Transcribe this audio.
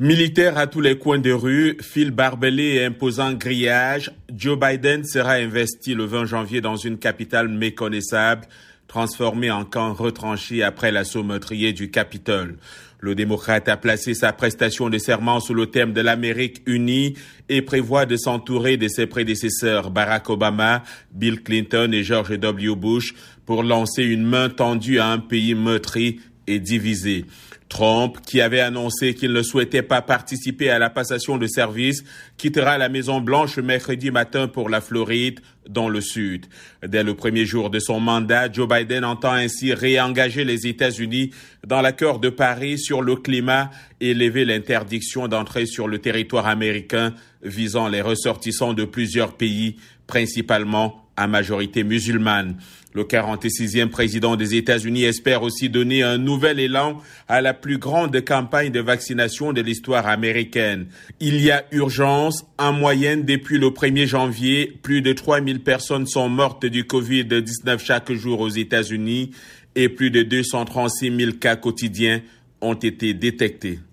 Militaire à tous les coins de rue, fil barbelé et imposant grillage, Joe Biden sera investi le 20 janvier dans une capitale méconnaissable, transformée en camp retranché après l'assaut meurtrier du Capitole. Le démocrate a placé sa prestation de serment sous le thème de l'Amérique unie et prévoit de s'entourer de ses prédécesseurs Barack Obama, Bill Clinton et George W. Bush pour lancer une main tendue à un pays meurtri et divisé. Trump, qui avait annoncé qu'il ne souhaitait pas participer à la passation de service, quittera la Maison Blanche mercredi matin pour la Floride, dans le Sud. Dès le premier jour de son mandat, Joe Biden entend ainsi réengager les États-Unis dans l'accord de Paris sur le climat et lever l'interdiction d'entrer sur le territoire américain visant les ressortissants de plusieurs pays, principalement à majorité musulmane. Le 46e président des États-Unis espère aussi donner un nouvel élan à la plus grande campagne de vaccination de l'histoire américaine. Il y a urgence. En moyenne, depuis le 1er janvier, plus de 3000 personnes sont mortes du Covid-19 chaque jour aux États-Unis et plus de 236 000 cas quotidiens ont été détectés.